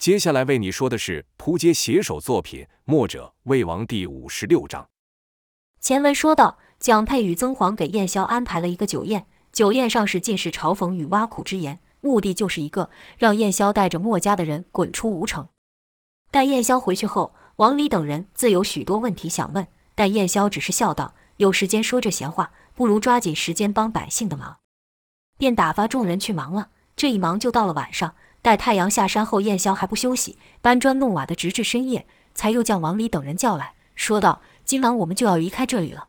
接下来为你说的是扑街写手作品《墨者魏王》第五十六章。前文说到，蒋佩与曾黄给燕霄安排了一个酒宴，酒宴上是尽是嘲讽与挖苦之言，目的就是一个让燕霄带着墨家的人滚出吴城。待燕霄回去后，王离等人自有许多问题想问，但燕霄只是笑道：“有时间说这闲话，不如抓紧时间帮百姓的忙。”便打发众人去忙了。这一忙就到了晚上，待太阳下山后，燕霄还不休息，搬砖弄瓦的，直至深夜，才又将王离等人叫来说道。今晚我们就要离开这里了。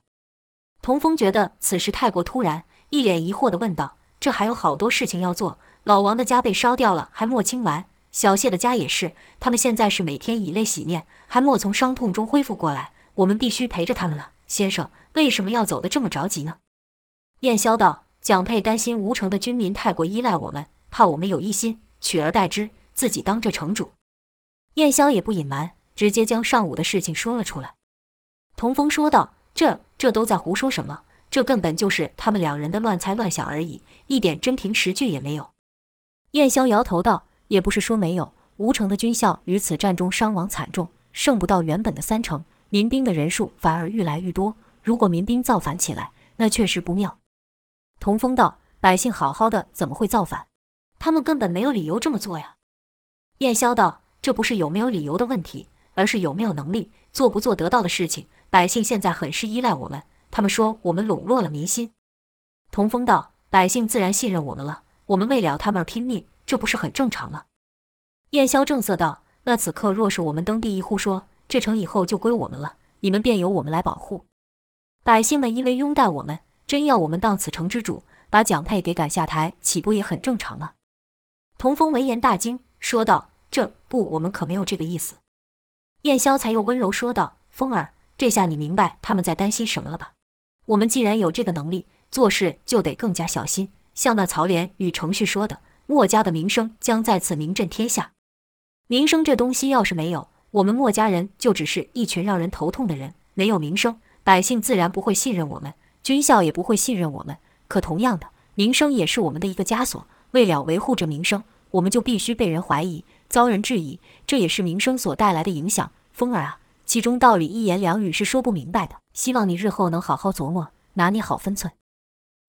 童风觉得此事太过突然，一脸疑惑地问道：“这还有好多事情要做。老王的家被烧掉了，还没清完；小谢的家也是，他们现在是每天以泪洗面，还没从伤痛中恢复过来。我们必须陪着他们了。先生，为什么要走得这么着急呢？”燕霄道：“蒋佩担心吴城的军民太过依赖我们，怕我们有异心，取而代之，自己当这城主。”燕霄也不隐瞒，直接将上午的事情说了出来。童风说道：“这这都在胡说什么？这根本就是他们两人的乱猜乱想而已，一点真凭实据也没有。”燕霄摇头道：“也不是说没有，吴城的军校于此战中伤亡惨重，剩不到原本的三成，民兵的人数反而愈来愈多。如果民兵造反起来，那确实不妙。”童风道：“百姓好好的，怎么会造反？他们根本没有理由这么做呀。”燕霄道：“这不是有没有理由的问题，而是有没有能力，做不做得到的事情。”百姓现在很是依赖我们，他们说我们笼络了民心。童风道：“百姓自然信任我们了，我们为了他们而拼命，这不是很正常吗？”燕霄正色道：“那此刻若是我们登第一呼说，这城以后就归我们了，你们便由我们来保护。百姓们因为拥戴我们，真要我们当此城之主，把蒋佩给赶下台，岂不也很正常吗？”童风闻言大惊，说道：“这不，我们可没有这个意思。”燕霄才又温柔说道：“风儿。”这下你明白他们在担心什么了吧？我们既然有这个能力，做事就得更加小心。像那曹廉与程旭说的，墨家的名声将再次名震天下。名声这东西要是没有，我们墨家人就只是一群让人头痛的人。没有名声，百姓自然不会信任我们，军校也不会信任我们。可同样的，名声也是我们的一个枷锁。为了维护着名声，我们就必须被人怀疑，遭人质疑，这也是名声所带来的影响。风儿啊！其中道理一言两语是说不明白的，希望你日后能好好琢磨，拿捏好分寸。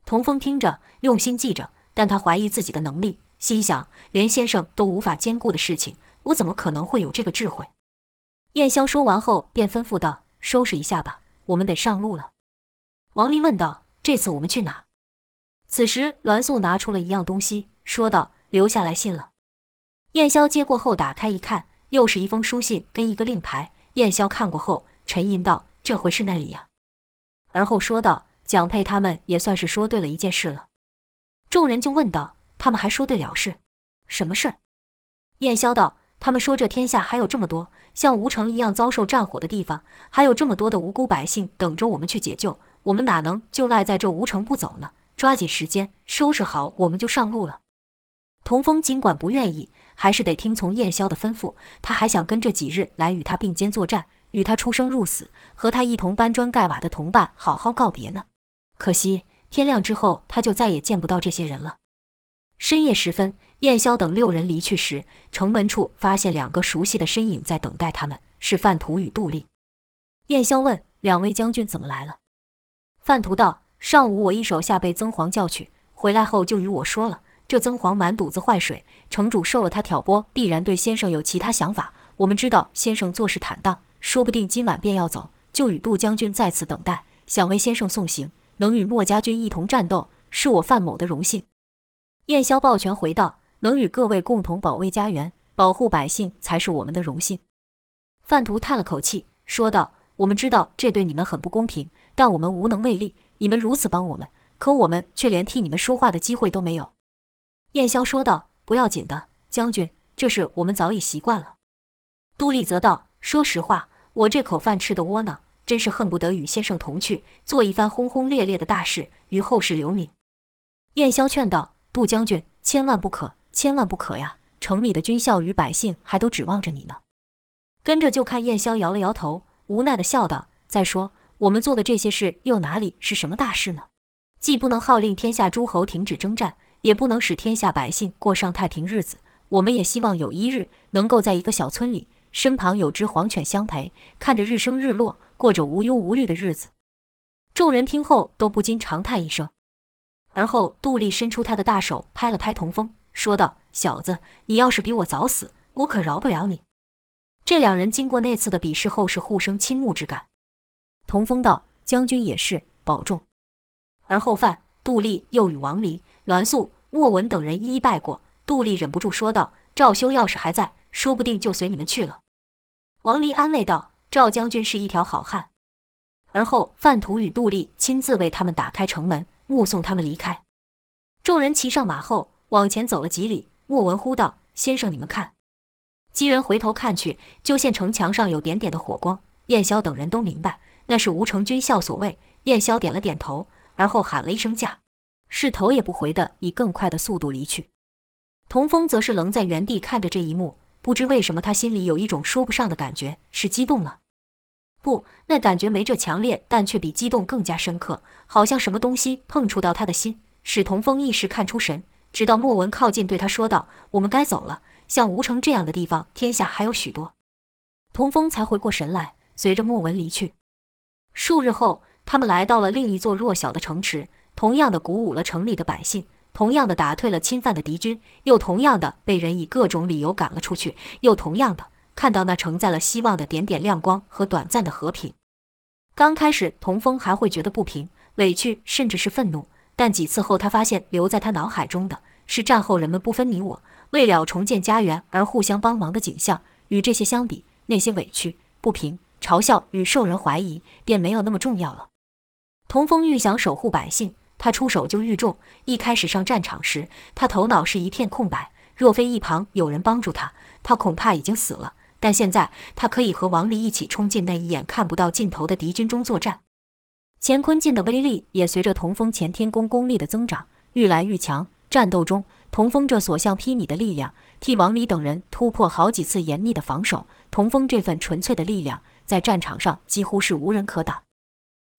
童风听着，用心记着，但他怀疑自己的能力，心想：连先生都无法兼顾的事情，我怎么可能会有这个智慧？燕霄说完后，便吩咐道：“收拾一下吧，我们得上路了。”王林问道：“这次我们去哪？”此时，栾素拿出了一样东西，说道：“留下来信了。”燕霄接过后，打开一看，又是一封书信跟一个令牌。燕霄看过后，沉吟道：“这回是那里呀？”而后说道：“蒋佩他们也算是说对了一件事了。”众人就问道：“他们还说对了事？什么事？”燕霄道：“他们说这天下还有这么多像吴城一样遭受战火的地方，还有这么多的无辜百姓等着我们去解救，我们哪能就赖在这吴城不走呢？抓紧时间收拾好，我们就上路了。”童风尽管不愿意。还是得听从燕霄的吩咐，他还想跟这几日来与他并肩作战，与他出生入死，和他一同搬砖盖瓦的同伴好好告别呢。可惜天亮之后，他就再也见不到这些人了。深夜时分，燕霄等六人离去时，城门处发现两个熟悉的身影在等待他们，是范图与杜丽。燕霄问：“两位将军怎么来了？”范图道：“上午我一手下被曾黄叫去，回来后就与我说了。”这曾黄满肚子坏水，城主受了他挑拨，必然对先生有其他想法。我们知道先生做事坦荡，说不定今晚便要走，就与杜将军在此等待，想为先生送行。能与墨家军一同战斗，是我范某的荣幸。燕霄抱拳回道：“能与各位共同保卫家园，保护百姓，才是我们的荣幸。”范图叹了口气，说道：“我们知道这对你们很不公平，但我们无能为力。你们如此帮我们，可我们却连替你们说话的机会都没有。”燕霄说道：“不要紧的，将军，这事我们早已习惯了。”杜丽则道：“说实话，我这口饭吃的窝囊，真是恨不得与先生同去，做一番轰轰烈烈的大事，于后世留名。”燕霄劝道：“杜将军，千万不可，千万不可呀！城里的军校与百姓还都指望着你呢。”跟着就看燕霄摇了摇头，无奈地笑道：“再说，我们做的这些事，又哪里是什么大事呢？既不能号令天下诸侯停止征战。”也不能使天下百姓过上太平日子，我们也希望有一日能够在一个小村里，身旁有只黄犬相陪，看着日升日落，过着无忧无虑的日子。”众人听后都不禁长叹一声。而后，杜丽伸出他的大手，拍了拍童风，说道：“小子，你要是比我早死，我可饶不了你。”这两人经过那次的比试后，是互生倾慕之感。童风道：“将军也是，保重。”而后，范、杜丽又与王离、栾素、莫文等人一一拜过。杜丽忍不住说道：“赵兄要是还在，说不定就随你们去了。”王离安慰道：“赵将军是一条好汉。”而后，范图与杜丽亲自为他们打开城门。目送他们离开，众人骑上马后往前走了几里。莫文呼道：“先生，你们看！”几人回头看去，就见城墙上有点点的火光。燕霄等人都明白，那是吴成军校所为。燕霄点了点头，而后喊了一声驾，是头也不回的以更快的速度离去。童风则是愣在原地看着这一幕，不知为什么他心里有一种说不上的感觉，是激动了。不，那感觉没这强烈，但却比激动更加深刻，好像什么东西碰触到他的心，使童风一时看出神。直到莫文靠近，对他说道：“我们该走了，像吴城这样的地方，天下还有许多。”童风才回过神来，随着莫文离去。数日后，他们来到了另一座弱小的城池，同样的鼓舞了城里的百姓，同样的打退了侵犯的敌军，又同样的被人以各种理由赶了出去，又同样的。看到那承载了希望的点点亮光和短暂的和平，刚开始童风还会觉得不平、委屈，甚至是愤怒。但几次后，他发现留在他脑海中的是战后人们不分你我，为了重建家园而互相帮忙的景象。与这些相比，那些委屈、不平、嘲笑与受人怀疑便没有那么重要了。童风欲想守护百姓，他出手就愈重。一开始上战场时，他头脑是一片空白，若非一旁有人帮助他，他恐怕已经死了。但现在，他可以和王离一起冲进那一眼看不到尽头的敌军中作战。乾坤镜的威力也随着童风前天功功力的增长愈来愈强。战斗中，童风这所向披靡的力量，替王离等人突破好几次严密的防守。童风这份纯粹的力量，在战场上几乎是无人可挡。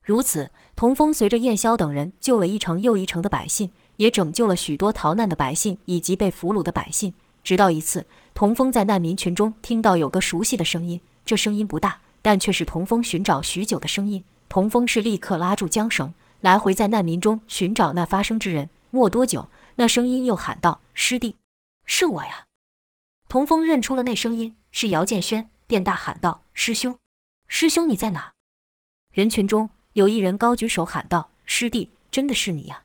如此，童风随着燕霄等人救了一城又一城的百姓，也拯救了许多逃难的百姓以及被俘虏的百姓。直到一次，童风在难民群中听到有个熟悉的声音，这声音不大，但却是童风寻找许久的声音。童风是立刻拉住缰绳，来回在难民中寻找那发声之人。没多久，那声音又喊道：“师弟，是我呀！”童风认出了那声音是姚建轩，便大喊道：“师兄，师兄你在哪？”人群中有一人高举手喊道：“师弟，真的是你呀！”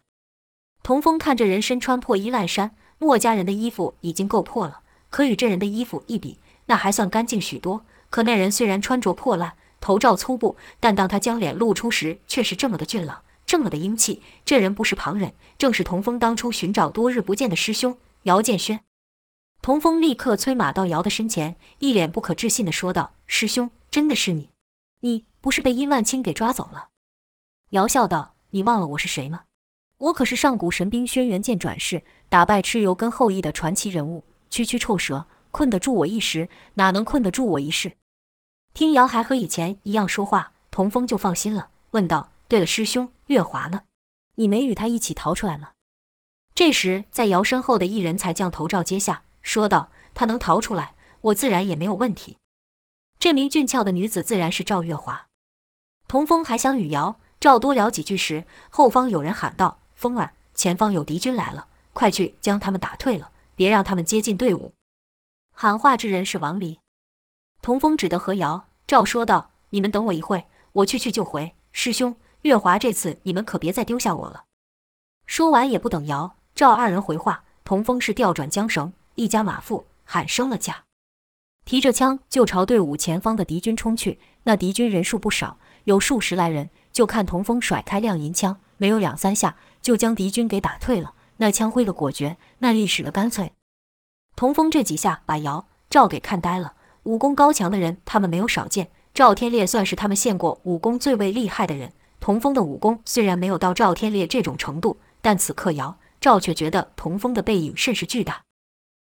童风看着人身穿破衣烂衫。墨家人的衣服已经够破了，可与这人的衣服一比，那还算干净许多。可那人虽然穿着破烂，头罩粗布，但当他将脸露出时，却是这么的俊朗，这么的英气。这人不是旁人，正是童风当初寻找多日不见的师兄姚建轩。童风立刻催马到姚的身前，一脸不可置信地说道：“师兄，真的是你？你不是被殷万清给抓走了？”姚笑道：“你忘了我是谁吗？”我可是上古神兵轩辕剑转世，打败蚩尤跟后羿的传奇人物。区区臭蛇，困得住我一时，哪能困得住我一世？听姚还和以前一样说话，童风就放心了，问道：“对了，师兄，月华呢？你没与他一起逃出来吗？”这时，在姚身后的一人才将头罩揭下，说道：“他能逃出来，我自然也没有问题。”这名俊俏的女子自然是赵月华。童风还想与姚、赵多聊几句时，后方有人喊道。风儿，前方有敌军来了，快去将他们打退了，别让他们接近队伍。喊话之人是王离。童风只得和姚、赵说道：“你们等我一会，我去去就回。师兄，月华这次你们可别再丢下我了。”说完也不等姚、赵二人回话，童风是调转缰绳，一家马腹，喊升了驾，提着枪就朝队伍前方的敌军冲去。那敌军人数不少，有数十来人。就看童风甩开亮银枪，没有两三下。就将敌军给打退了。那枪挥的果决，那力使的干脆。童风这几下把姚、赵给看呆了。武功高强的人，他们没有少见。赵天烈算是他们见过武功最为厉害的人。童风的武功虽然没有到赵天烈这种程度，但此刻姚、赵却觉得童风的背影甚是巨大。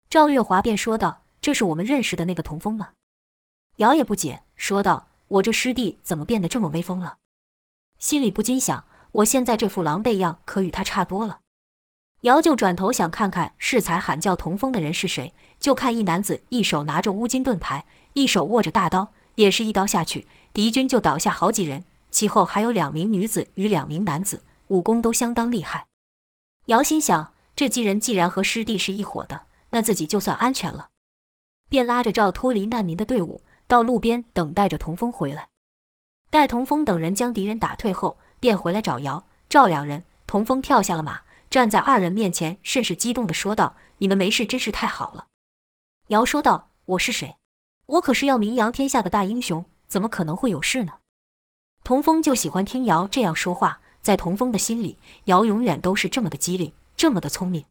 赵月华便说道：“这是我们认识的那个童风吗？”姚也不解，说道：“我这师弟怎么变得这么威风了？”心里不禁想。我现在这副狼狈样，可与他差多了。姚就转头想看看适才喊叫童风的人是谁，就看一男子一手拿着乌金盾牌，一手握着大刀，也是一刀下去，敌军就倒下好几人，其后还有两名女子与两名男子，武功都相当厉害。姚心想，这几人既然和师弟是一伙的，那自己就算安全了，便拉着赵脱离难民的队伍，到路边等待着童风回来。待童风等人将敌人打退后，便回来找姚、赵两人。童风跳下了马。站在二人面前，甚是激动地说道：“你们没事，真是太好了。”姚说道：“我是谁？我可是要名扬天下的大英雄，怎么可能会有事呢？”童风就喜欢听姚这样说话，在童风的心里，姚永远都是这么的机灵，这么的聪明。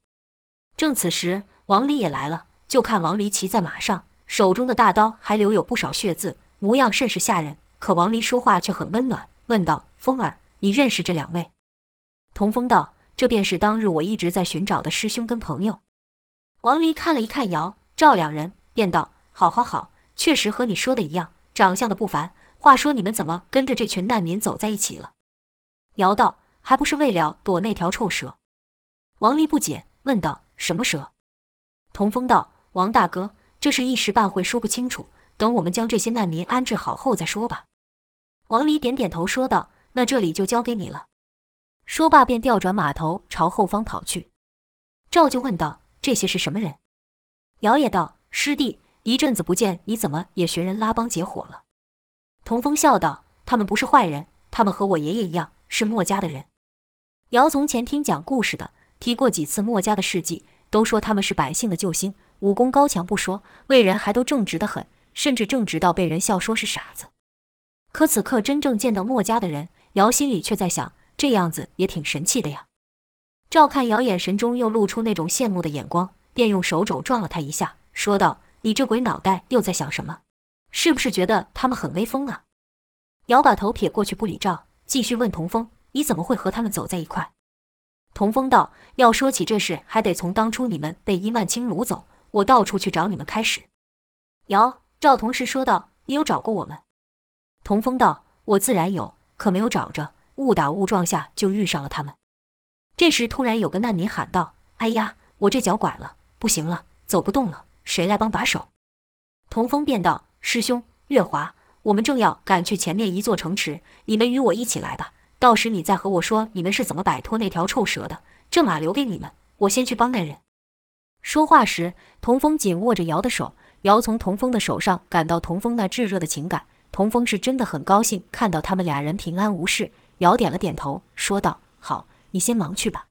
正此时，王离也来了，就看王离骑在马上，手中的大刀还留有不少血渍，模样甚是吓人。可王离说话却很温暖，问道：“风儿，你认识这两位？”童风道。这便是当日我一直在寻找的师兄跟朋友。王离看了一看姚、赵两人，便道：“好好好，确实和你说的一样，长相的不凡。话说你们怎么跟着这群难民走在一起了？”姚道：“还不是为了躲那条臭蛇。”王离不解，问道：“什么蛇？”童风道：“王大哥，这事一时半会说不清楚，等我们将这些难民安置好后再说吧。”王离点点头，说道：“那这里就交给你了。”说罢，便调转马头朝后方跑去。赵就问道：“这些是什么人？”姚也道：“师弟，一阵子不见，你怎么也学人拉帮结伙了？”童风笑道：“他们不是坏人，他们和我爷爷一样，是墨家的人。”姚从前听讲故事的，提过几次墨家的事迹，都说他们是百姓的救星，武功高强不说，为人还都正直得很，甚至正直到被人笑说是傻子。可此刻真正见到墨家的人，姚心里却在想。这样子也挺神气的呀。赵看姚眼神中又露出那种羡慕的眼光，便用手肘撞了他一下，说道：“你这鬼脑袋又在想什么？是不是觉得他们很威风啊？”姚把头撇过去不理赵，继续问童风：“你怎么会和他们走在一块？”童风道：“要说起这事，还得从当初你们被伊万青掳走，我到处去找你们开始。”姚、赵同时说道：“你有找过我们？”童风道：“我自然有，可没有找着。”误打误撞下就遇上了他们。这时突然有个难民喊道：“哎呀，我这脚拐了，不行了，走不动了，谁来帮把手？”童风便道：“师兄，月华，我们正要赶去前面一座城池，你们与我一起来吧。到时你再和我说你们是怎么摆脱那条臭蛇的。这马留给你们，我先去帮那人。”说话时，童风紧握着瑶的手，瑶从童风的手上感到童风那炙热的情感，童风是真的很高兴看到他们俩人平安无事。姚点了点头，说道：“好，你先忙去吧。”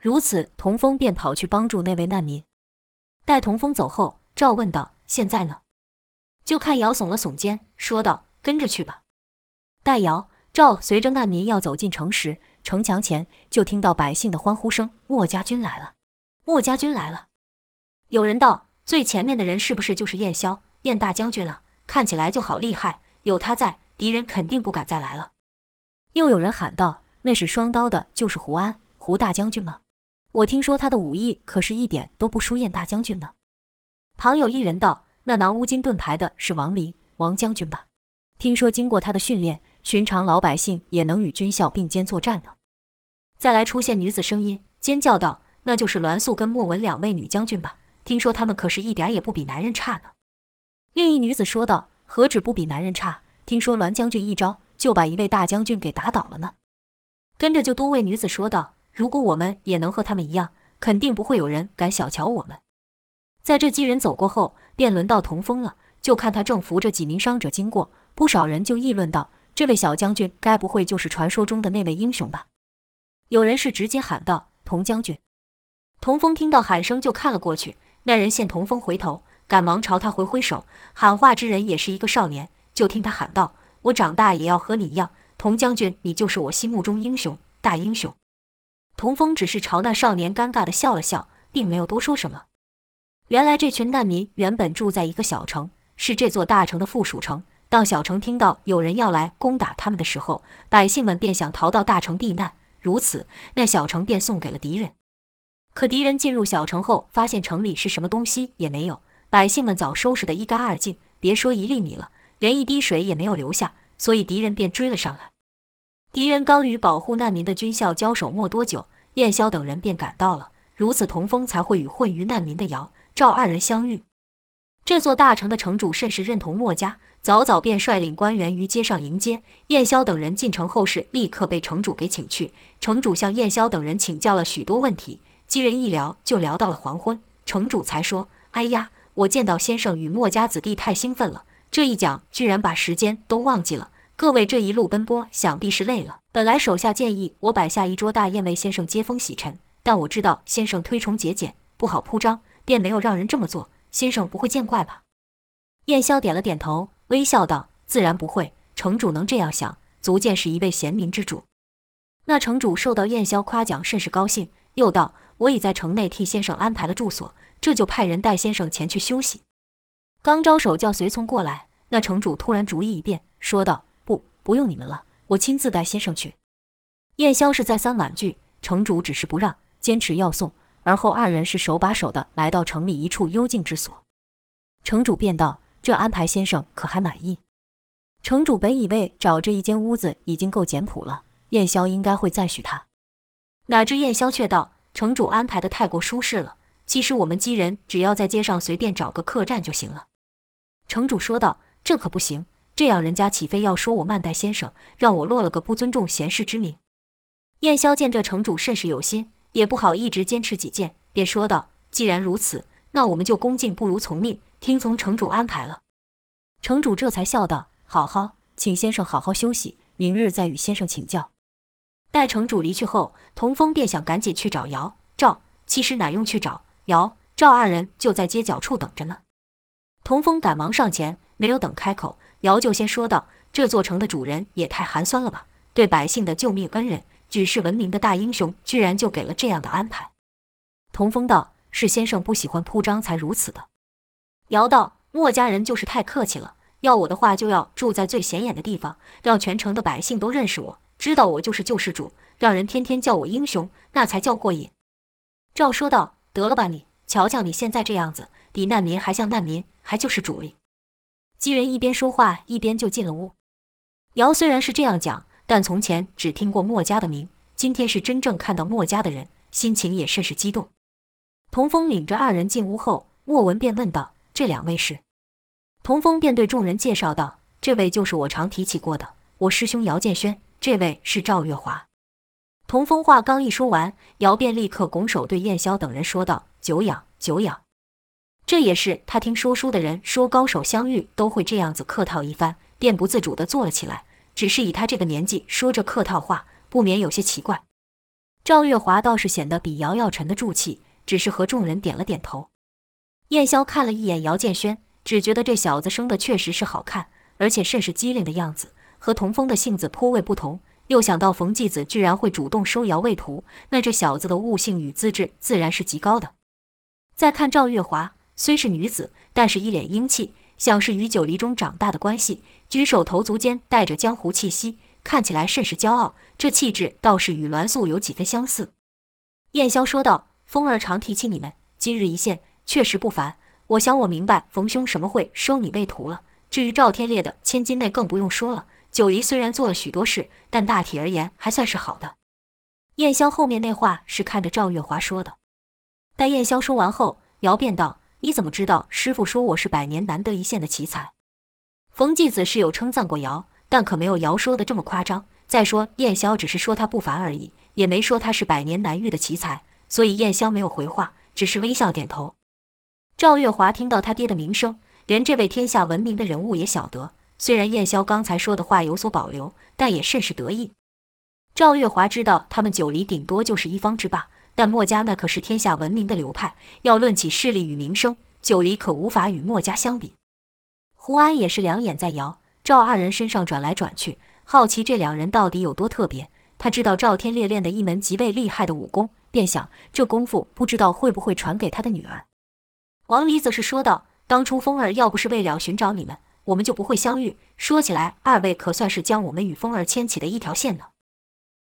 如此，童风便跑去帮助那位难民。待童风走后，赵问道：“现在呢？”就看姚耸了耸肩，说道：“跟着去吧。”待姚、赵随着难民要走进城时，城墙前就听到百姓的欢呼声：“墨家军来了！墨家军来了！”有人道：“最前面的人是不是就是燕萧、燕大将军了？看起来就好厉害，有他在，敌人肯定不敢再来了。”又有人喊道：“那使双刀的，就是胡安，胡大将军吗？我听说他的武艺可是一点都不输燕大将军呢。”旁有一人道：“那拿乌金盾牌的是王林，王将军吧？听说经过他的训练，寻常老百姓也能与军校并肩作战呢。”再来出现女子声音，尖叫道：“那就是栾素跟莫文两位女将军吧？听说他们可是一点也不比男人差呢。”另一女子说道：“何止不比男人差？听说栾将军一招。”就把一位大将军给打倒了呢。跟着就多位女子说道：“如果我们也能和他们一样，肯定不会有人敢小瞧我们。”在这几人走过后，便轮到童风了。就看他正扶着几名伤者经过，不少人就议论道：“这位小将军该不会就是传说中的那位英雄吧？”有人是直接喊道：“童将军！”童风听到喊声就看了过去，那人见童风回头，赶忙朝他挥挥手。喊话之人也是一个少年，就听他喊道。我长大也要和你一样，童将军，你就是我心目中英雄，大英雄。童风只是朝那少年尴尬地笑了笑，并没有多说什么。原来这群难民原本住在一个小城，是这座大城的附属城。当小城听到有人要来攻打他们的时候，百姓们便想逃到大城避难，如此那小城便送给了敌人。可敌人进入小城后，发现城里是什么东西也没有，百姓们早收拾得一干二净，别说一粒米了。连一滴水也没有留下，所以敌人便追了上来。敌人刚与保护难民的军校交手没多久，燕萧等人便赶到了。如此童风才会与混于难民的姚赵二人相遇。这座大城的城主甚是认同墨家，早早便率领官员于街上迎接燕霄等人进城后，事立刻被城主给请去。城主向燕霄等人请教了许多问题，几人一聊就聊到了黄昏。城主才说：“哎呀，我见到先生与墨家子弟太兴奋了，这一讲居然把时间都忘记了。各位这一路奔波，想必是累了。本来手下建议我摆下一桌大宴为先生接风洗尘，但我知道先生推崇节俭，不好铺张，便没有让人这么做。先生不会见怪吧？”燕霄点了点头。微笑道：“自然不会，城主能这样想，足见是一位贤明之主。”那城主受到燕霄夸奖，甚是高兴，又道：“我已在城内替先生安排了住所，这就派人带先生前去休息。”刚招手叫随从过来，那城主突然主意一变，说道：“不，不用你们了，我亲自带先生去。”燕霄是再三婉拒，城主只是不让，坚持要送。而后二人是手把手的来到城里一处幽静之所，城主便道。这安排先生可还满意？城主本以为找这一间屋子已经够简朴了，燕霄应该会赞许他，哪知燕霄却道：“城主安排的太过舒适了。其实我们几人只要在街上随便找个客栈就行了。”城主说道：“这可不行，这样人家岂非要说我慢待先生，让我落了个不尊重贤士之名？”燕霄见这城主甚是有心，也不好一直坚持己见，便说道：“既然如此，那我们就恭敬不如从命。”听从城主安排了，城主这才笑道：“好好，请先生好好休息，明日再与先生请教。”待城主离去后，童风便想赶紧去找姚赵，其实哪用去找姚赵二人就在街角处等着呢。童风赶忙上前，没有等开口，姚就先说道：“这座城的主人也太寒酸了吧！对百姓的救命恩人，举世闻名的大英雄，居然就给了这样的安排。”童风道：“是先生不喜欢铺张才如此的。”姚道：“墨家人就是太客气了，要我的话就要住在最显眼的地方，让全城的百姓都认识我，知道我就是救世主，让人天天叫我英雄，那才叫过瘾。”赵说道：“得了吧你，瞧瞧你现在这样子，比难民还像难民，还就是主力。”几人一边说话一边就进了屋。姚虽然是这样讲，但从前只听过墨家的名，今天是真正看到墨家的人，心情也甚是激动。童风领着二人进屋后，莫文便问道。这两位是，童风便对众人介绍道：“这位就是我常提起过的我师兄姚建轩，这位是赵月华。”童风话刚一说完，姚便立刻拱手对燕霄等人说道：“久仰，久仰。”这也是他听说书的人说，高手相遇都会这样子客套一番，便不自主地坐了起来。只是以他这个年纪说这客套话，不免有些奇怪。赵月华倒是显得比姚要沉得住气，只是和众人点了点头。燕霄看了一眼姚建轩，只觉得这小子生得确实是好看，而且甚是机灵的样子，和童风的性子颇为不同。又想到冯继子居然会主动收姚卫徒，那这小子的悟性与资质自然是极高的。再看赵月华，虽是女子，但是一脸英气，像是与九黎中长大的关系，举手投足间带着江湖气息，看起来甚是骄傲。这气质倒是与栾素有几分相似。燕霄说道：“风儿常提起你们，今日一现。”确实不凡，我想我明白冯兄什么会收你为徒了。至于赵天烈的千金内，更不用说了。九黎虽然做了许多事，但大体而言还算是好的。燕霄后面那话是看着赵月华说的。待燕霄说完后，姚便道：“你怎么知道师傅说我是百年难得一现的奇才？”冯继子是有称赞过姚，但可没有姚说的这么夸张。再说燕霄只是说他不凡而已，也没说他是百年难遇的奇才，所以燕霄没有回话，只是微笑点头。赵月华听到他爹的名声，连这位天下闻名的人物也晓得。虽然燕霄刚才说的话有所保留，但也甚是得意。赵月华知道他们九黎顶多就是一方之霸，但墨家那可是天下闻名的流派。要论起势力与名声，九黎可无法与墨家相比。胡安也是两眼在摇赵二人身上转来转去，好奇这两人到底有多特别。他知道赵天烈练的一门极为厉害的武功，便想这功夫不知道会不会传给他的女儿。王离则是说道：“当初风儿要不是为了寻找你们，我们就不会相遇。说起来，二位可算是将我们与风儿牵起的一条线呢。”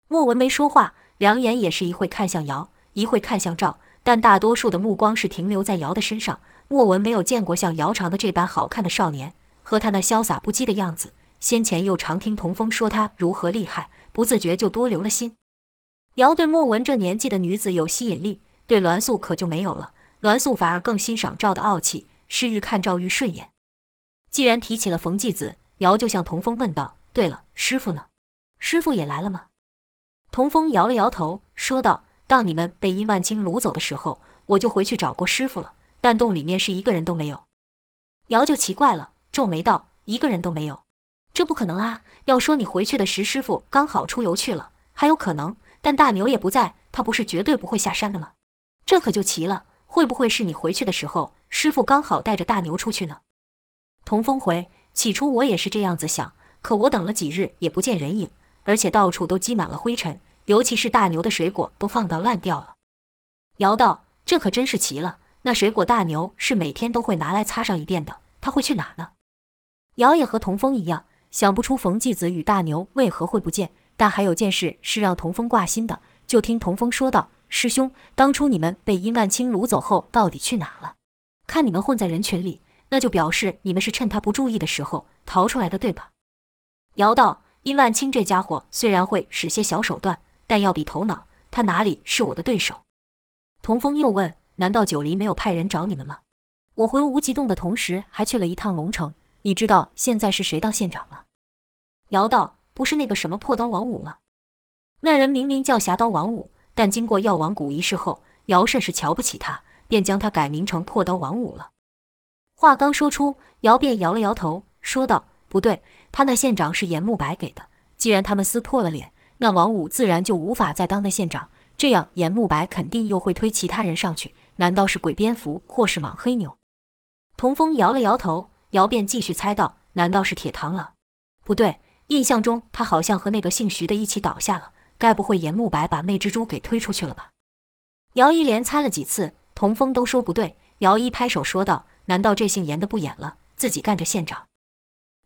莫文没说话，两眼也是一会看向姚，一会看向赵，但大多数的目光是停留在姚的身上。莫文没有见过像姚长的这般好看的少年，和他那潇洒不羁的样子。先前又常听童风说他如何厉害，不自觉就多留了心。姚对莫文这年纪的女子有吸引力。对栾素可就没有了。栾素反而更欣赏赵的傲气，是日看赵玉顺眼。既然提起了冯继子，尧就向童风问道：“对了，师傅呢？师傅也来了吗？”童风摇了摇头，说道：“当你们被殷万清掳走的时候，我就回去找过师傅了，但洞里面是一个人都没有。”尧就奇怪了，皱眉道：“一个人都没有？这不可能啊！要说你回去的时，师傅刚好出游去了，还有可能，但大牛也不在，他不是绝对不会下山的吗？这可就奇了，会不会是你回去的时候，师傅刚好带着大牛出去呢？”童风回：“起初我也是这样子想，可我等了几日也不见人影。”而且到处都积满了灰尘，尤其是大牛的水果都放到烂掉了。尧道：“这可真是奇了，那水果大牛是每天都会拿来擦上一遍的，他会去哪呢？”尧也和童风一样，想不出冯继子与大牛为何会不见，但还有件事是让童风挂心的。就听童风说道：“师兄，当初你们被殷万清掳走后，到底去哪了？看你们混在人群里，那就表示你们是趁他不注意的时候逃出来的，对吧？”姚道。殷万清这家伙虽然会使些小手段，但要比头脑，他哪里是我的对手？童风又问：“难道九黎没有派人找你们吗？”我回无极洞的同时，还去了一趟龙城。你知道现在是谁当县长吗？姚道：“不是那个什么破刀王五吗？那人明明叫侠刀王五，但经过药王谷一事后，姚甚是瞧不起他，便将他改名成破刀王五了。”话刚说出，姚便摇了摇头，说道：“不对。”他那县长是严慕白给的，既然他们撕破了脸，那王五自然就无法再当那县长。这样严慕白肯定又会推其他人上去，难道是鬼蝙蝠或是莽黑牛？童风摇了摇头，姚便继续猜道：难道是铁螳螂？不对，印象中他好像和那个姓徐的一起倒下了，该不会严慕白把魅蜘蛛给推出去了吧？姚一连猜了几次，童风都说不对。姚一拍手说道：难道这姓严的不演了，自己干着县长？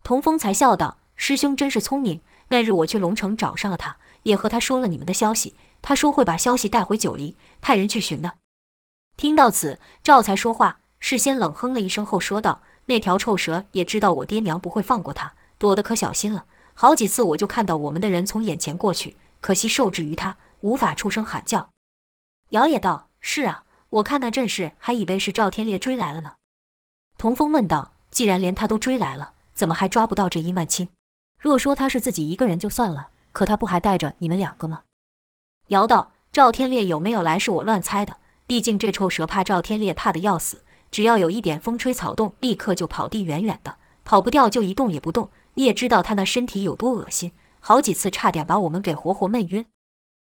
童风才笑道：“师兄真是聪明。那日我去龙城找上了他，也和他说了你们的消息。他说会把消息带回九黎，派人去寻的。”听到此，赵才说话，事先冷哼了一声后说道：“那条臭蛇也知道我爹娘不会放过他，躲得可小心了。好几次我就看到我们的人从眼前过去，可惜受制于他，无法出声喊叫。”尧也道：“是啊，我看那阵势，还以为是赵天烈追来了呢。”童风问道：“既然连他都追来了？”怎么还抓不到这殷万清？若说他是自己一个人就算了，可他不还带着你们两个吗？尧道：赵天烈有没有来是我乱猜的，毕竟这臭蛇怕赵天烈怕得要死，只要有一点风吹草动，立刻就跑地远远的，跑不掉就一动也不动。你也知道他那身体有多恶心，好几次差点把我们给活活闷晕。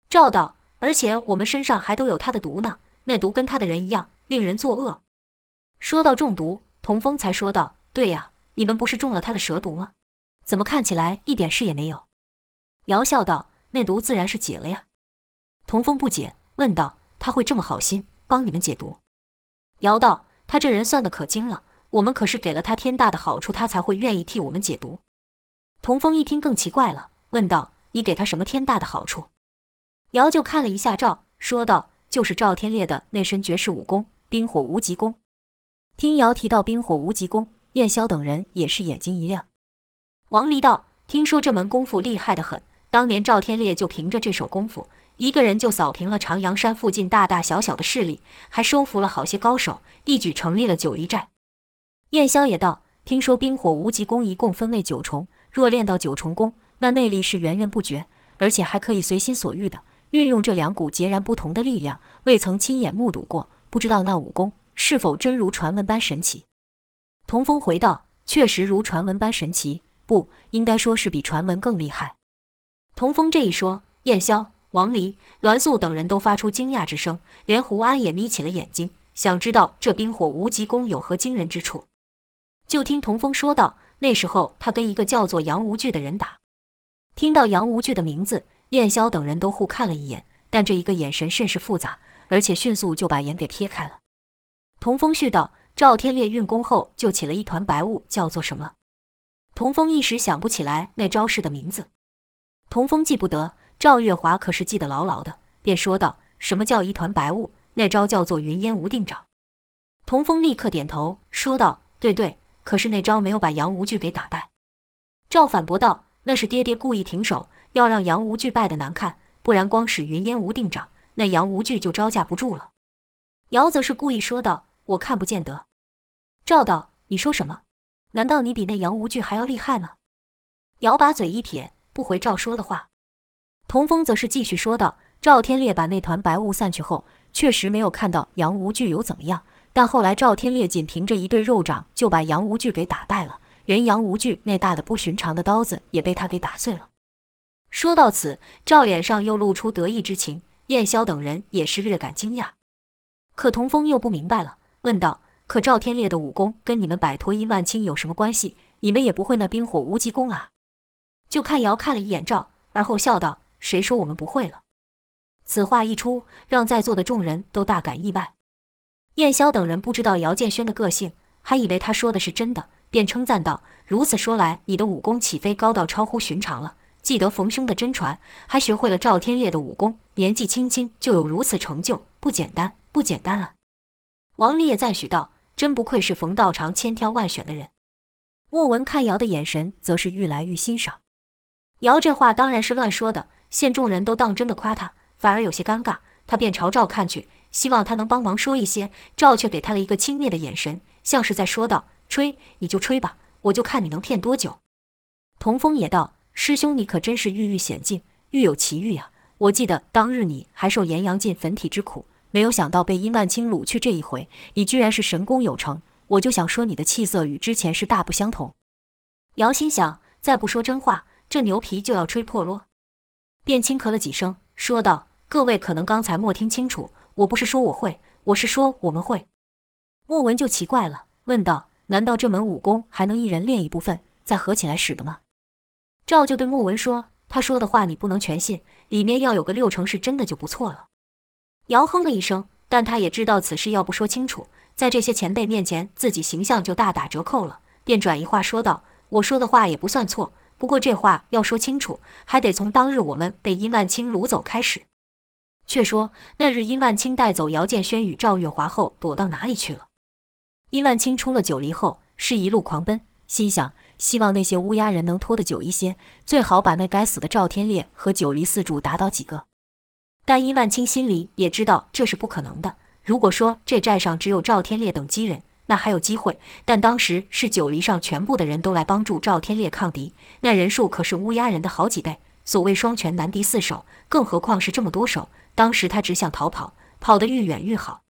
赵道：而且我们身上还都有他的毒呢，那毒跟他的人一样，令人作恶。说到中毒，童风才说道：对呀。你们不是中了他的蛇毒吗？怎么看起来一点事也没有？姚笑道：“那毒自然是解了呀。”童风不解，问道：“他会这么好心帮你们解毒？”姚道：“他这人算得可精了，我们可是给了他天大的好处，他才会愿意替我们解毒。”童风一听更奇怪了，问道：“你给他什么天大的好处？”姚就看了一下赵，说道：“就是赵天烈的那身绝世武功——冰火无极功。”听瑶提到冰火无极功。燕霄等人也是眼睛一亮。王离道：“听说这门功夫厉害得很，当年赵天烈就凭着这手功夫，一个人就扫平了长阳山附近大大小小的势力，还收服了好些高手，一举成立了九黎寨。”燕霄也道：“听说冰火无极功一共分为九重，若练到九重功，那内力是源源不绝，而且还可以随心所欲的运用这两股截然不同的力量。未曾亲眼目睹过，不知道那武功是否真如传闻般神奇。”童风回道：“确实如传闻般神奇，不应该说是比传闻更厉害。”童风这一说，燕霄、王离、栾素等人都发出惊讶之声，连胡安也眯起了眼睛，想知道这冰火无极功有何惊人之处。就听童风说道：“那时候他跟一个叫做杨无惧的人打。”听到杨无惧的名字，燕霄等人都互看了一眼，但这一个眼神甚是复杂，而且迅速就把眼给撇开了。童风絮道。赵天烈运功后，就起了一团白雾，叫做什么？童风一时想不起来那招式的名字。童风记不得，赵月华可是记得牢牢的，便说道：“什么叫一团白雾？那招叫做云烟无定掌。”童风立刻点头，说道：“对对，可是那招没有把杨无惧给打败。”赵反驳道：“那是爹爹故意停手，要让杨无惧败得难看，不然光使云烟无定掌，那杨无惧就招架不住了。”姚则是故意说道：“我看不见得。”赵道：“你说什么？难道你比那杨无惧还要厉害吗？”姚把嘴一撇，不回赵说的话。童风则是继续说道：“赵天烈把那团白雾散去后，确实没有看到杨无惧有怎么样。但后来赵天烈仅凭着一对肉掌就把杨无惧给打败了，连杨无惧那大的不寻常的刀子也被他给打碎了。”说到此，赵脸上又露出得意之情，燕霄等人也是略感惊讶。可童风又不明白了，问道：“可赵天烈的武功跟你们摆脱殷万清有什么关系？你们也不会那冰火无极功啊？”就看姚看了一眼赵，而后笑道。谁说我们不会了？此话一出，让在座的众人都大感意外。燕霄等人不知道姚建轩的个性，还以为他说的是真的，便称赞道：“如此说来，你的武功岂非高到超乎寻常了？既得冯兄的真传，还学会了赵天烈的武功，年纪轻轻就有如此成就，不简单，不简单啊！”王离也赞许道：“真不愧是冯道长千挑万选的人。”莫文看姚的眼神，则是愈来愈欣赏。姚这话当然是乱说的。现众人都当真的夸他，反而有些尴尬。他便朝赵看去，希望他能帮忙说一些。赵却给他了一个轻蔑的眼神，像是在说道：“吹，你就吹吧，我就看你能骗多久。”童风也道：“师兄，你可真是愈遇险境，愈有奇遇啊！我记得当日你还受炎阳尽焚体之苦，没有想到被殷万清掳去。这一回，你居然是神功有成。我就想说，你的气色与之前是大不相同。”姚心想：再不说真话，这牛皮就要吹破喽。便轻咳了几声，说道：“各位可能刚才没听清楚，我不是说我会，我是说我们会。”莫文就奇怪了，问道：“难道这门武功还能一人练一部分，再合起来使的吗？”赵就对莫文说：“他说的话你不能全信，里面要有个六成是真的就不错了。”姚哼了一声，但他也知道此事要不说清楚，在这些前辈面前，自己形象就大打折扣了，便转移话说道：“我说的话也不算错。”不过这话要说清楚，还得从当日我们被殷万清掳走开始。却说那日殷万清带走姚建轩与赵月华后，躲到哪里去了？殷万清出了九黎后，是一路狂奔，心想希望那些乌鸦人能拖得久一些，最好把那该死的赵天烈和九黎四主打倒几个。但殷万清心里也知道这是不可能的。如果说这寨上只有赵天烈等几人，那还有机会，但当时是九黎上全部的人都来帮助赵天烈抗敌，那人数可是乌鸦人的好几倍。所谓双拳难敌四手，更何况是这么多手。当时他只想逃跑，跑得愈远愈好。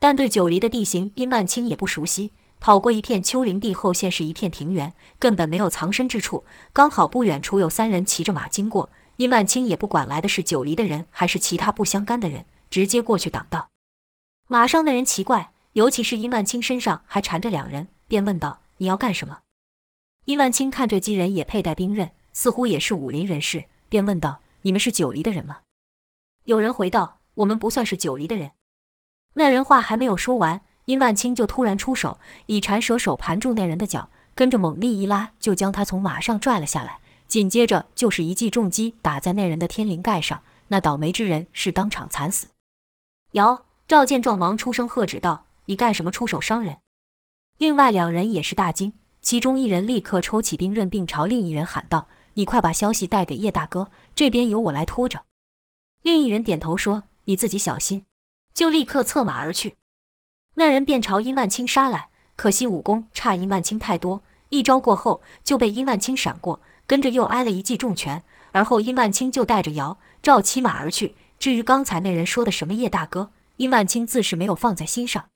但对九黎的地形，殷万清也不熟悉。跑过一片丘陵地后，现是一片平原，根本没有藏身之处。刚好不远处有三人骑着马经过，殷万清也不管来的是九黎的人还是其他不相干的人，直接过去挡道。马上的人奇怪。尤其是殷万清身上还缠着两人，便问道：“你要干什么？”殷万清看这几人也佩戴兵刃，似乎也是武林人士，便问道：“你们是九黎的人吗？”有人回道：“我们不算是九黎的人。”那人话还没有说完，殷万清就突然出手，以缠蛇手盘住那人的脚，跟着猛力一拉，就将他从马上拽了下来。紧接着就是一记重击打在那人的天灵盖上，那倒霉之人是当场惨死。姚赵见状，忙出声喝止道。你干什么出手伤人？另外两人也是大惊，其中一人立刻抽起兵刃，并朝另一人喊道：“你快把消息带给叶大哥，这边由我来拖着。”另一人点头说：“你自己小心。”就立刻策马而去。那人便朝殷万清杀来，可惜武功差殷万清太多，一招过后就被殷万清闪过，跟着又挨了一记重拳，而后殷万清就带着姚赵骑马而去。至于刚才那人说的什么叶大哥，殷万清自是没有放在心上。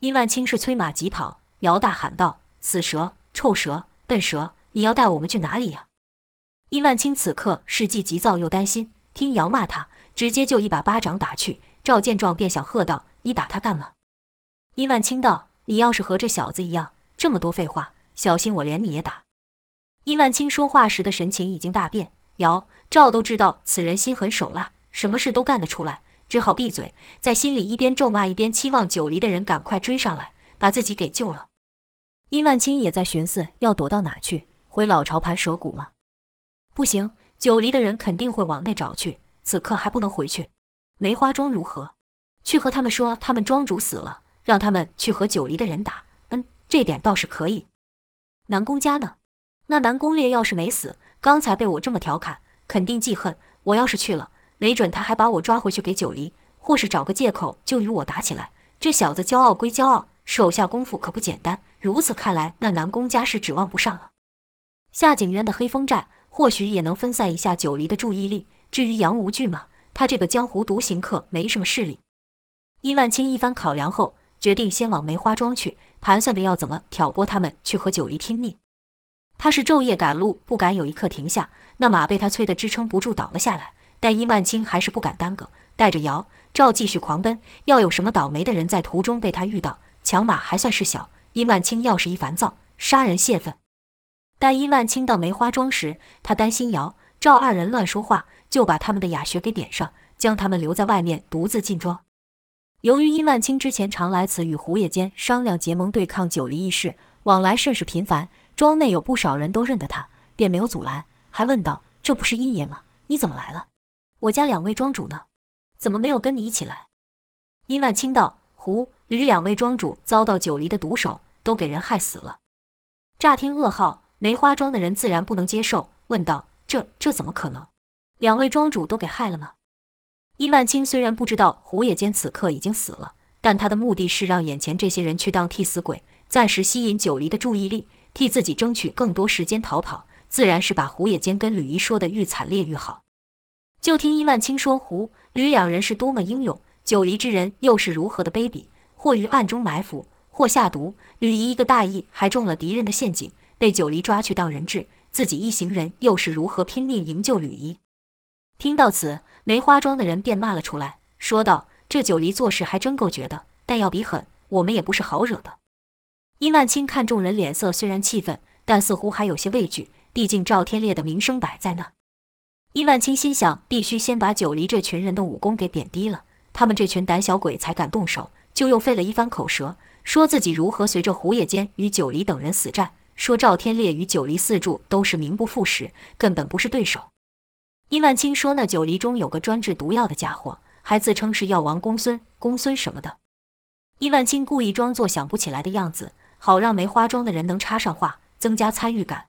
殷万清是催马疾跑，姚大喊道：“死蛇，臭蛇，笨蛇！你要带我们去哪里呀？”殷万清此刻是既急躁又担心，听姚骂他，直接就一把巴掌打去。赵见状便想喝道：“你打他干嘛？”殷万清道：“你要是和这小子一样，这么多废话，小心我连你也打。”殷万清说话时的神情已经大变，姚赵都知道此人心狠手辣，什么事都干得出来。只好闭嘴，在心里一边咒骂，一边期望九黎的人赶快追上来，把自己给救了。殷万清也在寻思要躲到哪去，回老巢盘蛇谷吗？不行，九黎的人肯定会往那找去，此刻还不能回去。梅花庄如何？去和他们说，他们庄主死了，让他们去和九黎的人打。嗯，这点倒是可以。南宫家呢？那南宫烈要是没死，刚才被我这么调侃，肯定记恨。我要是去了。没准他还把我抓回去给九黎，或是找个借口就与我打起来。这小子骄傲归骄傲，手下功夫可不简单。如此看来，那南宫家是指望不上了。夏景渊的黑风寨或许也能分散一下九黎的注意力。至于杨无惧嘛，他这个江湖独行客没什么势力。殷万清一番考量后，决定先往梅花庄去，盘算着要怎么挑拨他们去和九黎拼命。他是昼夜赶路，不敢有一刻停下。那马被他催得支撑不住，倒了下来。但伊万青还是不敢耽搁，带着姚赵继续狂奔。要有什么倒霉的人在途中被他遇到，抢马还算是小。伊万青要是一烦躁，杀人泄愤。但伊万青到梅花庄时，他担心姚赵二人乱说话，就把他们的哑穴给点上，将他们留在外面独自进庄。由于伊万青之前常来此与胡也间商量结盟对抗九黎一事，往来甚是频繁，庄内有不少人都认得他，便没有阻拦，还问道：“这不是殷爷吗？你怎么来了？我家两位庄主呢？怎么没有跟你一起来？”殷万清道：“胡、吕两位庄主遭到九黎的毒手，都给人害死了。”乍听噩耗，梅花庄的人自然不能接受，问道：“这这怎么可能？两位庄主都给害了吗？”殷万清虽然不知道胡也间此刻已经死了，但他的目的是让眼前这些人去当替死鬼，暂时吸引九黎的注意力，替自己争取更多时间逃跑。自然是把胡野间跟吕仪说的愈惨烈愈好。就听伊万清说，胡吕两人是多么英勇，九黎之人又是如何的卑鄙，或于暗中埋伏，或下毒。吕仪一个大意，还中了敌人的陷阱，被九黎抓去当人质。自己一行人又是如何拼命营救吕仪。听到此。梅花庄的人便骂了出来，说道：“这九黎做事还真够绝的，但要比狠，我们也不是好惹的。”伊万青看众人脸色虽然气愤，但似乎还有些畏惧，毕竟赵天烈的名声摆在那。伊万青心想，必须先把九黎这群人的武功给贬低了，他们这群胆小鬼才敢动手。就又费了一番口舌，说自己如何随着胡也间与九黎等人死战，说赵天烈与九黎四柱都是名不副实，根本不是对手。伊万青说：“那九黎中有个专制毒药的家伙，还自称是药王公孙、公孙什么的。”伊万青故意装作想不起来的样子，好让梅花庄的人能插上话，增加参与感。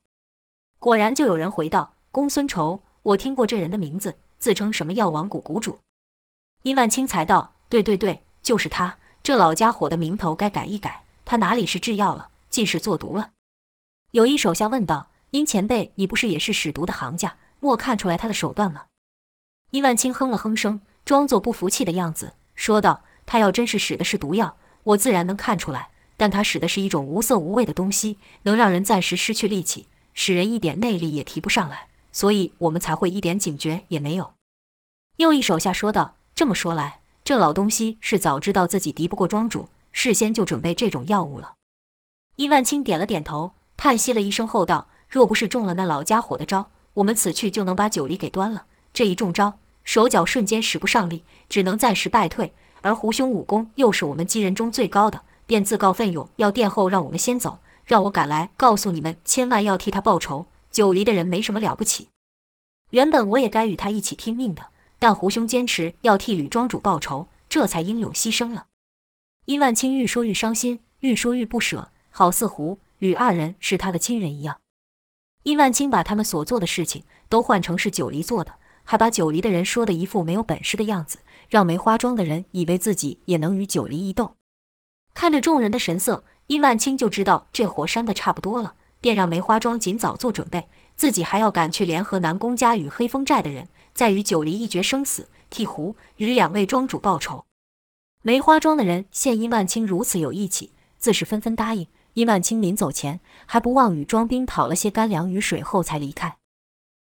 果然，就有人回道：“公孙仇，我听过这人的名字，自称什么药王谷谷主。”殷万清才道：“对对对，就是他。这老家伙的名头该改一改，他哪里是制药了，尽是做毒了。”有一手下问道：“殷前辈，你不是也是使毒的行家？”莫看出来他的手段吗？殷万清哼了哼声，装作不服气的样子，说道：“他要真是使的是毒药，我自然能看出来。但他使的是一种无色无味的东西，能让人暂时失去力气，使人一点内力也提不上来，所以我们才会一点警觉也没有。”又一手下说道：“这么说来，这老东西是早知道自己敌不过庄主，事先就准备这种药物了。”伊万清点了点头，叹息了一声后道：“若不是中了那老家伙的招。”我们此去就能把九黎给端了。这一中招，手脚瞬间使不上力，只能暂时败退。而胡兄武功又是我们几人中最高的，便自告奋勇要殿后让我们先走，让我赶来告诉你们，千万要替他报仇。九黎的人没什么了不起，原本我也该与他一起听命的，但胡兄坚持要替吕庄主报仇，这才英勇牺牲了。殷万清愈说愈伤心，愈说愈不舍，好似胡吕二人是他的亲人一样。殷万清把他们所做的事情都换成是九黎做的，还把九黎的人说的一副没有本事的样子，让梅花庄的人以为自己也能与九黎一斗。看着众人的神色，殷万清就知道这火扇的差不多了，便让梅花庄尽早做准备，自己还要赶去联合南宫家与黑风寨的人，再与九黎一决生死，替胡与两位庄主报仇。梅花庄的人见殷万清如此有义气，自是纷纷答应。殷万清临走前，还不忘与庄兵讨了些干粮与水后才离开。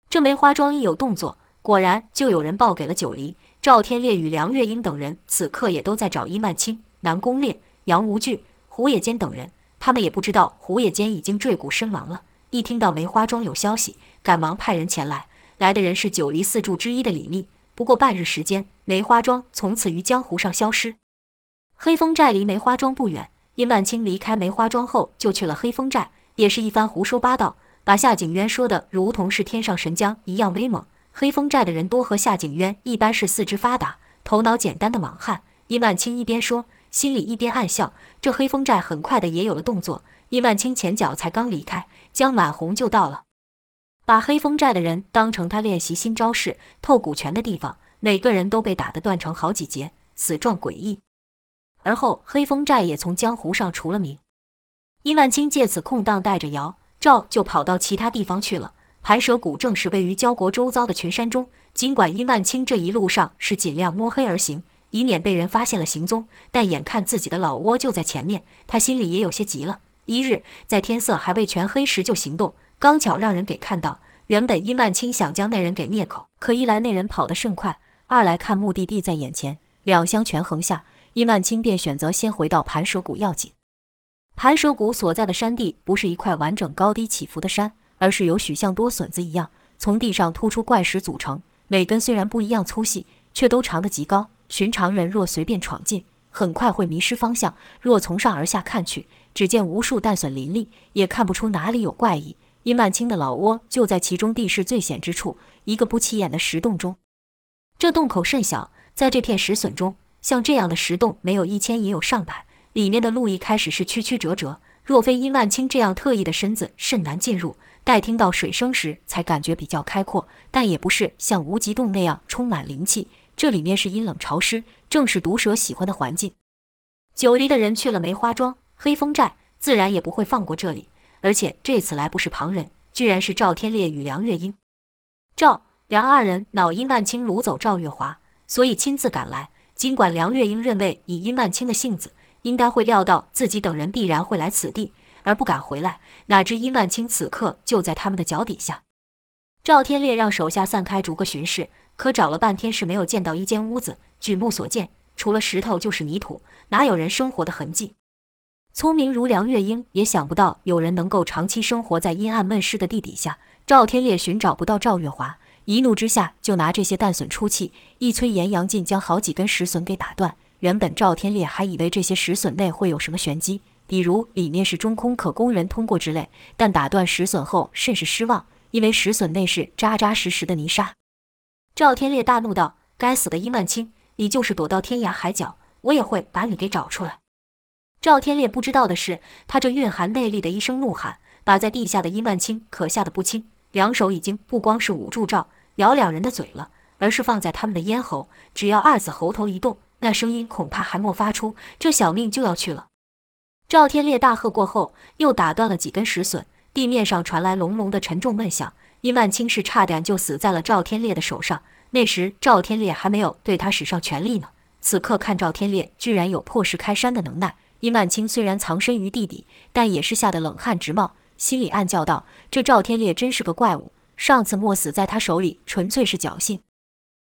这梅花庄一有动作，果然就有人报给了九黎。赵天烈与梁月英等人此刻也都在找伊万青、南宫烈、杨无惧、胡也间等人。他们也不知道胡也间已经坠谷身亡了。一听到梅花庄有消息，赶忙派人前来。来的人是九黎四柱之一的李密。不过半日时间，梅花庄从此于江湖上消失。黑风寨离梅花庄不远。殷万清离开梅花庄后，就去了黑风寨，也是一番胡说八道，把夏景渊说的如同是天上神将一样威猛。黑风寨的人多和夏景渊一般是四肢发达、头脑简单的莽汉。殷万清一边说，心里一边暗笑。这黑风寨很快的也有了动作。殷万清前脚才刚离开，江满红就到了，把黑风寨的人当成他练习新招式透骨拳的地方，每个人都被打得断成好几截。死状诡异。而后黑风寨也从江湖上除了名。殷万清借此空档，带着姚赵就跑到其他地方去了。盘蛇谷正是位于交国周遭的群山中。尽管殷万清这一路上是尽量摸黑而行，以免被人发现了行踪，但眼看自己的老窝就在前面，他心里也有些急了。一日，在天色还未全黑时就行动，刚巧让人给看到。原本伊万青想将那人给灭口，可一来那人跑得甚快，二来看目的地在眼前，两相权衡下，伊万青便选择先回到盘蛇谷要紧。盘蛇谷所在的山地不是一块完整高低起伏的山，而是由许像多笋子一样从地上突出怪石组成。每根虽然不一样粗细，却都长得极高。寻常人若随便闯进，很快会迷失方向。若从上而下看去，只见无数蛋笋林立，也看不出哪里有怪异。殷万清的老窝就在其中地势最险之处，一个不起眼的石洞中。这洞口甚小，在这片石笋中，像这样的石洞没有一千也有上百。里面的路一开始是曲曲折折，若非殷万清这样特异的身子，甚难进入。待听到水声时，才感觉比较开阔，但也不是像无极洞那样充满灵气。这里面是阴冷潮湿，正是毒蛇喜欢的环境。九黎的人去了梅花庄、黑风寨，自然也不会放过这里。而且这次来不是旁人，居然是赵天烈与梁月英。赵梁二人恼殷万清掳走赵月华，所以亲自赶来。尽管梁月英认为以殷万清的性子，应该会料到自己等人必然会来此地，而不敢回来。哪知殷万清此刻就在他们的脚底下。赵天烈让手下散开逐个巡视，可找了半天是没有见到一间屋子。举目所见，除了石头就是泥土，哪有人生活的痕迹？聪明如梁月英也想不到有人能够长期生活在阴暗闷湿的地底下。赵天烈寻找不到赵月华，一怒之下就拿这些蛋笋出气，一催炎阳劲将好几根石笋给打断。原本赵天烈还以为这些石笋内会有什么玄机，比如里面是中空可供人通过之类，但打断石笋后甚是失望，因为石笋内是扎扎实实的泥沙。赵天烈大怒道：“该死的殷万清，你就是躲到天涯海角，我也会把你给找出来。”赵天烈不知道的是，他这蕴含内力的一声怒喊，把在地下的殷万清可吓得不轻，两手已经不光是捂住赵姚两人的嘴了，而是放在他们的咽喉，只要二子喉头一动。那声音恐怕还没发出，这小命就要去了。赵天烈大喝过后，又打断了几根石笋，地面上传来隆隆的沉重闷响。伊万青是差点就死在了赵天烈的手上。那时赵天烈还没有对他使上全力呢。此刻看赵天烈居然有破石开山的能耐，伊万青虽然藏身于地底，但也是吓得冷汗直冒，心里暗叫道：这赵天烈真是个怪物。上次没死在他手里，纯粹是侥幸。